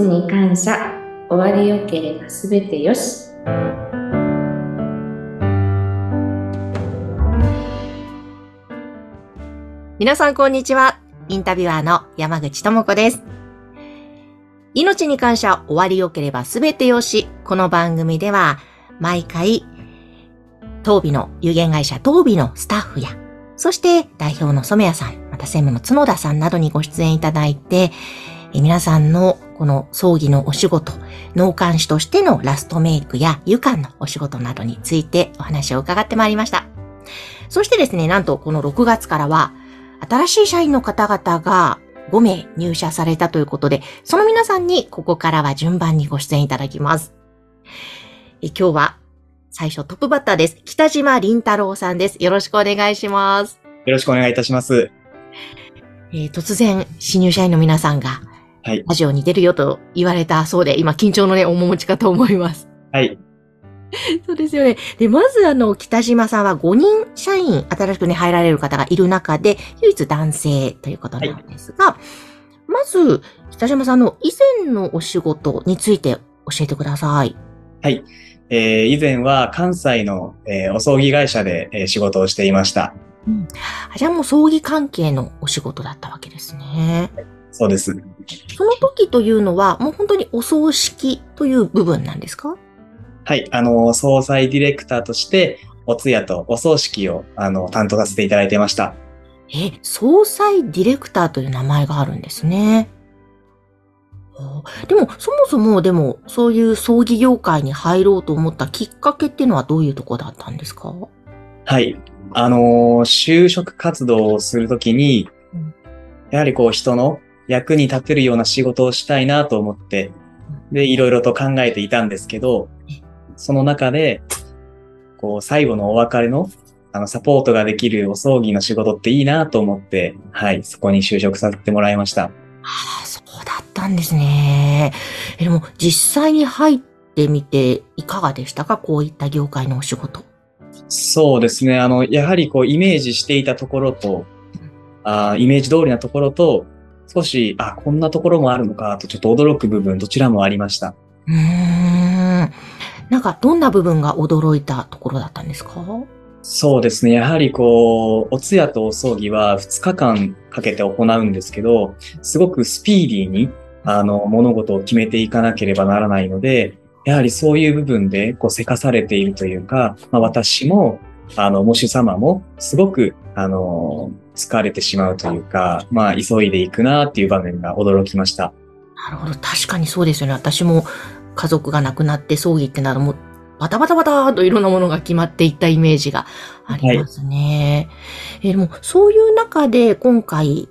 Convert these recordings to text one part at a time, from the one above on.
に感謝終わりよければすべてよし皆さんこんにちは。インタビュアーの山口智子です。命に感謝終わりよければすべてよし。この番組では毎回、当美の有限会社当美のスタッフや、そして代表の染谷さん、また専務の角田さんなどにご出演いただいて、え皆さんのこの葬儀のお仕事、納棺師としてのラストメイクや湯館のお仕事などについてお話を伺ってまいりました。そしてですね、なんとこの6月からは、新しい社員の方々が5名入社されたということで、その皆さんにここからは順番にご出演いただきます。え今日は最初トップバッターです。北島林太郎さんです。よろしくお願いします。よろしくお願いいたします。えー、突然、新入社員の皆さんが、はい。ラジオに出るよと言われたそうで、今緊張のね、面持ちかと思います。はい。そうですよね。で、まずあの、北島さんは5人社員、新しくね、入られる方がいる中で、唯一男性ということなんですが、はい、まず、北島さんの以前のお仕事について教えてください。はい。えー、以前は関西の、えー、お葬儀会社で、えー、仕事をしていました。うん。じゃあもう葬儀関係のお仕事だったわけですね。そうです。その時というのは、もう本当にお葬式という部分なんですか？はい、あの、総裁ディレクターとして、お通夜とお葬式を、あの、担当させていただいてました。え、総裁ディレクターという名前があるんですね。でも、そもそも、でも、そういう葬儀業界に入ろうと思ったきっかけっていうのはどういうとこだったんですか？はい。あの就職活動をするときに、やはりこう人の役に立てるような仕事をしたいなと思って、で、いろいろと考えていたんですけど、その中で、こう、最後のお別れの、あの、サポートができるお葬儀の仕事っていいなと思って、はい、そこに就職させてもらいました。ああ、そうだったんですね。え、でも、実際に入ってみて、いかがでしたか？こういった業界のお仕事。そうですね。あの、やはりこう、イメージしていたところと、あイメージ通りなところと、少し、あ、こんなところもあるのかと、ちょっと驚く部分、どちらもありました。うん。なんかどんな部分が驚いたところだったんですか？そうですね。やはりこう、お通夜とお葬儀は2日間かけて行うんですけど、すごくスピーディーに、あの、物事を決めていかなければならないので、やはりそういう部分で、こう、せかされているというか、まあ、私も、あの、もし様も、すごく、あの、疲れてしまうというか、まあ、急いでいくなっていう場面が驚きました。なるほど。確かにそうですよね。私も、家族が亡くなって葬儀ってならもうバタバタバタといろんなものが決まっていったイメージがありますね。はい、えー、でも、そういう中で今回、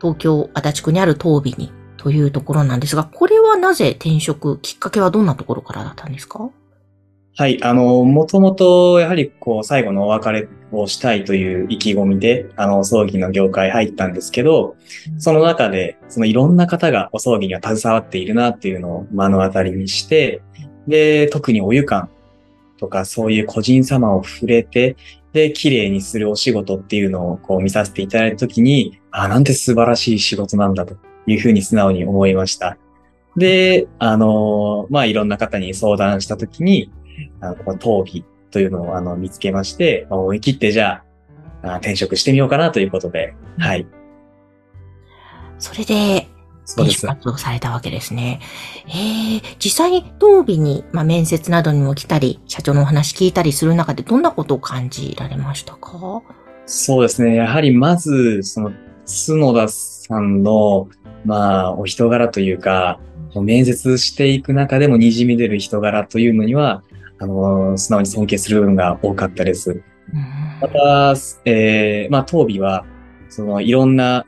東京足立区にある東美にというところなんですが、これはなぜ転職、きっかけはどんなところからだったんですか？はい、あの、もともと、やはり、こう、最後のお別れをしたいという意気込みで、あの、葬儀の業界入ったんですけど、その中で、そのいろんな方がお葬儀には携わっているなっていうのを目の当たりにして、で、特にお湯館とか、そういう個人様を触れて、で、綺麗にするお仕事っていうのをこう見させていただいたときに、あ、なんて素晴らしい仕事なんだというふうに素直に思いました。で、あの、まあ、いろんな方に相談したときに、あの、この陶器というのをあの見つけまして、思い切ってじゃあ、転職してみようかなということで、はい。それで、転職をされたわけですね。えー、実際に当日に、まあ、面接などにも来たり、社長のお話聞いたりする中でどんなことを感じられましたか？そうですね。やはりまず、その、角田さんの、まあ、お人柄というか、面接していく中でも滲み出る人柄というのには、あの、素直に尊敬する部分が多かったです。また、えー、まあ、当美は、その、いろんな、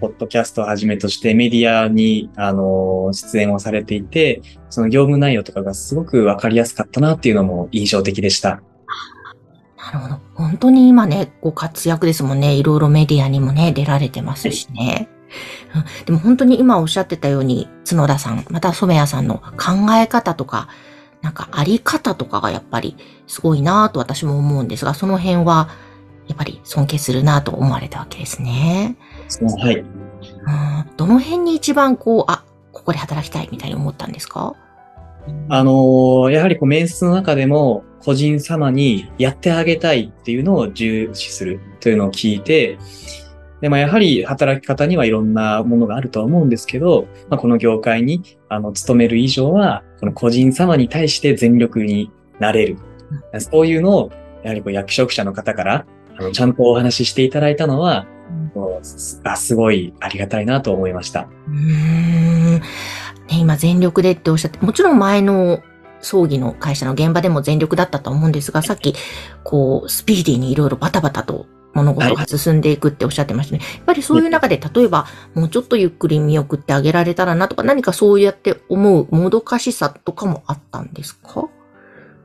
ポッドキャストをはじめとしてメディアに、あの、出演をされていて、その業務内容とかがすごくわかりやすかったなっていうのも印象的でした。なるほど。本当に今ね、ご活躍ですもんね。いろいろメディアにもね、出られてますしね。でも本当に今おっしゃってたように、角田さん、また染谷さんの考え方とか、なんかあり方とかがやっぱりすごいなと私も思うんですが、その辺はやっぱり尊敬するなと思われたわけですね。はい。うんどの辺に一番こう、あ、ここで働きたいみたいに思ったんですか？あのーやはりこう面接の中でも個人様にやってあげたいっていうのを重視するというのを聞いて、で、まあ、やはり働き方にはいろんなものがあるとは思うんですけど、まあ、この業界に、あの、勤める以上は、この個人様に対して全力になれる。そういうのを、やはりこう役職者の方から、あの、ちゃんとお話ししていただいたのは、もうすあすごいありがたいなと思いました。うーん。ね、今全力でっておっしゃって、もちろん前の葬儀の会社の現場でも全力だったと思うんですが、さっき、こう、スピーディーにいろいろバタバタと物事が進んでいくっておっしゃってましたね。やっぱりそういう中で、例えば、もうちょっとゆっくり見送ってあげられたらなとか、何かそうやって思うもどかしさとかもあったんですか？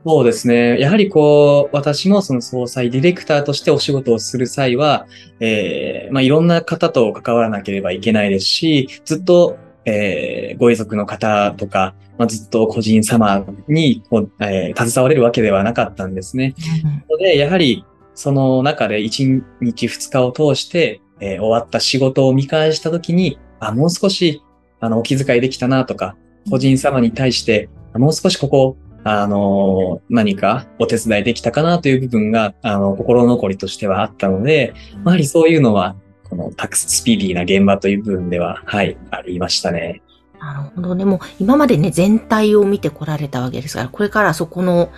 そうですね。やはりこう、私もその総裁ディレクターとしてお仕事をする際は、えーまあ、いろんな方と関わらなければいけないですし、ずっと、えーご遺族の方とか、まあ、ずっと個人様にこう、えー携われるわけではなかったんですね。ので、やはり、その中で1日2日を通して、えー終わった仕事を見返したときに、あ、もう少し、あの、お気遣いできたなとか、個人様に対して、あもう少しここ、あの、何かお手伝いできたかなという部分が、あの、心残りとしてはあったので、やはりそういうのは、このタクススピーディーな現場という部分では、はい、ありましたね。なるほどね。もう今までね、全体を見てこられたわけですから、これからそこの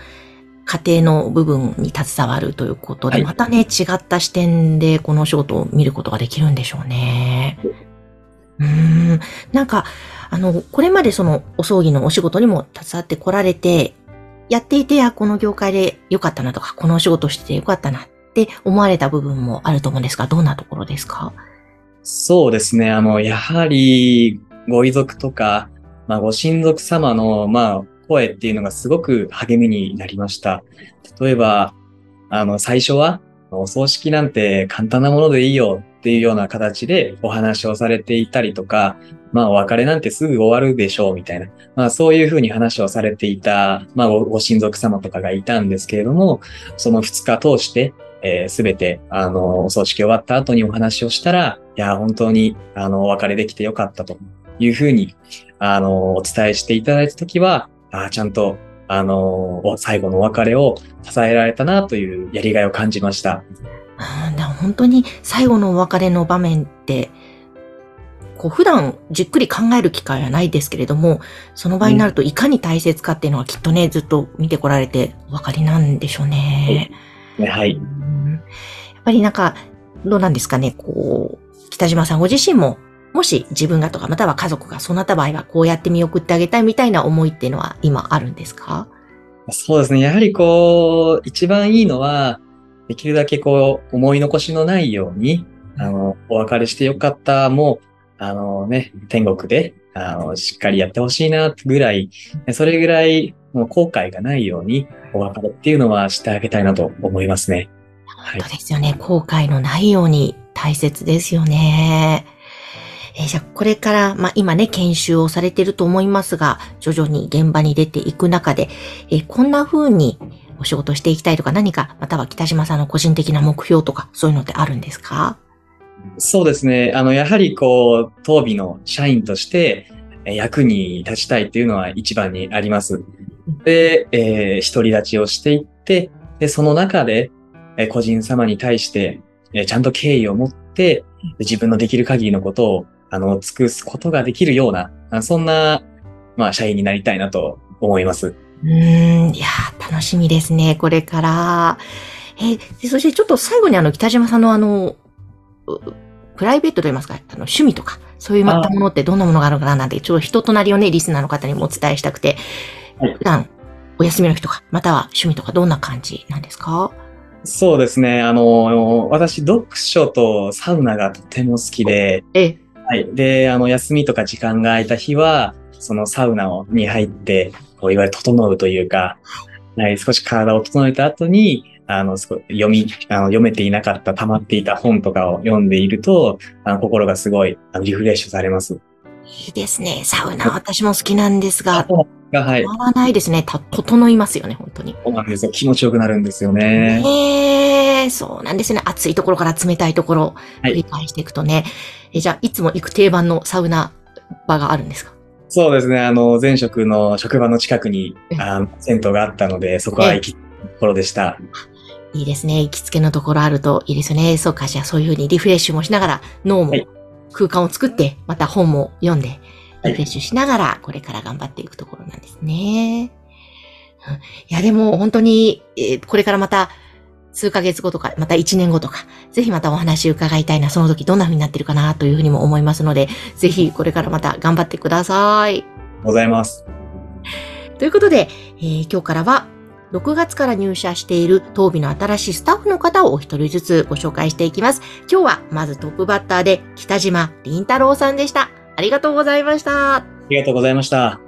家庭の部分に携わるということで、はいまたね、違った視点でこのお仕事を見ることができるんでしょうね。うーん。なんか、あの、これまでそのお葬儀のお仕事にも携わってこられて、やっていて、あ、この業界で良かったなとか、このお仕事してて良かったなって思われた部分もあると思うんですが、どんなところですか？そうですね。あの、やはり、ご遺族とか、まあ、ご親族様の、まあ、声っていうのがすごく励みになりました。例えば、あの、最初は、お葬式なんて簡単なものでいいよっていうような形でお話をされていたりとか、まあ、お別れなんてすぐ終わるでしょうみたいな、まあ、そういうふうに話をされていた、まあ、ご親族様とかがいたんですけれども、その2日通して、えすべて、あの、お葬式終わった後にお話をしたら、いや、本当に、あの、お別れできてよかったというふうに、あの、お伝えしていただいたときは、あちゃんと、あの、お最後のお別れを支えられたなというやりがいを感じました。うんだから本当に最後のお別れの場面って、こう普段じっくり考える機会はないですけれども、その場合になるといかに大切かっていうのはきっとね、ずっと見てこられてお分かりなんでしょうね。ね、はい。うんやっぱりなんか、どうなんですかね、こう、北島さんご自身も、もし自分がとか、または家族がそうなった場合は、こうやって見送ってあげたいみたいな思いっていうのは今あるんですか？そうですね。やはりこう、一番いいのは、できるだけこう、思い残しのないように、あの、お別れしてよかった、もう、あのね、天国で、あの、しっかりやってほしいな、ぐらい、それぐらい、もう後悔がないように、お別れっていうのはしてあげたいなと思いますね。はい本当ですよね。後悔のないように大切ですよね。えーじゃあ、これから、まあ、今ね、研修をされてると思いますが、徐々に現場に出ていく中で、えーこんな風にお仕事していきたいとか何か、または北島さんの個人的な目標とか、そういうのってあるんですか？そうですね。あの、やはりこう、当備の社員として、役に立ちたいっていうのは一番にあります。で、えー独り立ちをしていって、で、その中で、えー個人様に対して、えーちゃんと敬意を持って、自分のできる限りのことを、あの、尽くすことができるような、あそんな、まあ、社員になりたいなと思います。うーん、いやー、楽しみですね、これから。えそしてちょっと最後にあの、北島さんのあの、うプライベートといいますか、あの、趣味とか、そういういったものってどんなものがあるのかななんて、ちょっと人となりをね、リスナーの方にもお伝えしたくて、はい普段、お休みの日とか、または趣味とかどんな感じなんですか？そうですね。あの、私、読書とサウナがとても好きで、え、はい。で、あの、休みとか時間が空いた日は、そのサウナに入って、こういわゆる整うというか、はい、少し体を整えた後に、あの、すごい読み、あの、読めていなかった、溜まっていた本とかを読んでいると、あの、心がすごい、あのリフレッシュされます。いいですね。サウナ、私も好きなんですが、が、はい止。まらないですね。た、整いますよね、本当に。そうなんですよ。気持ちよくなるんですよね。ええそうなんですね。暑いところから冷たいところ、はい繰り返していくとね。えじゃあ、いつも行く定番のサウナ場があるんですか？そうですね。あの、前職の職場の近くにえ、あの銭湯があったので、そこは行き、ところでした。いいですね。行きつけのところあるといいですよね。そうか、じゃあそういうふうにリフレッシュもしながら、脳もはい空間を作って、また本も読んで、はいリフレッシュしながら、これから頑張っていくところなんですね。うんいや、でも本当に、えーこれからまた、数ヶ月後とか、また1年後とか、ぜひまたお話伺いたいな、その時どんな風になってるかな、というふうにも思いますので、ぜひこれからまた頑張ってください。ございます。ということで、えー今日からは、6月から入社している当備の新しいスタッフの方をお一人ずつご紹介していきます。今日はまずトップバッターで北島凛太郎さんでした。ありがとうございました。ありがとうございました。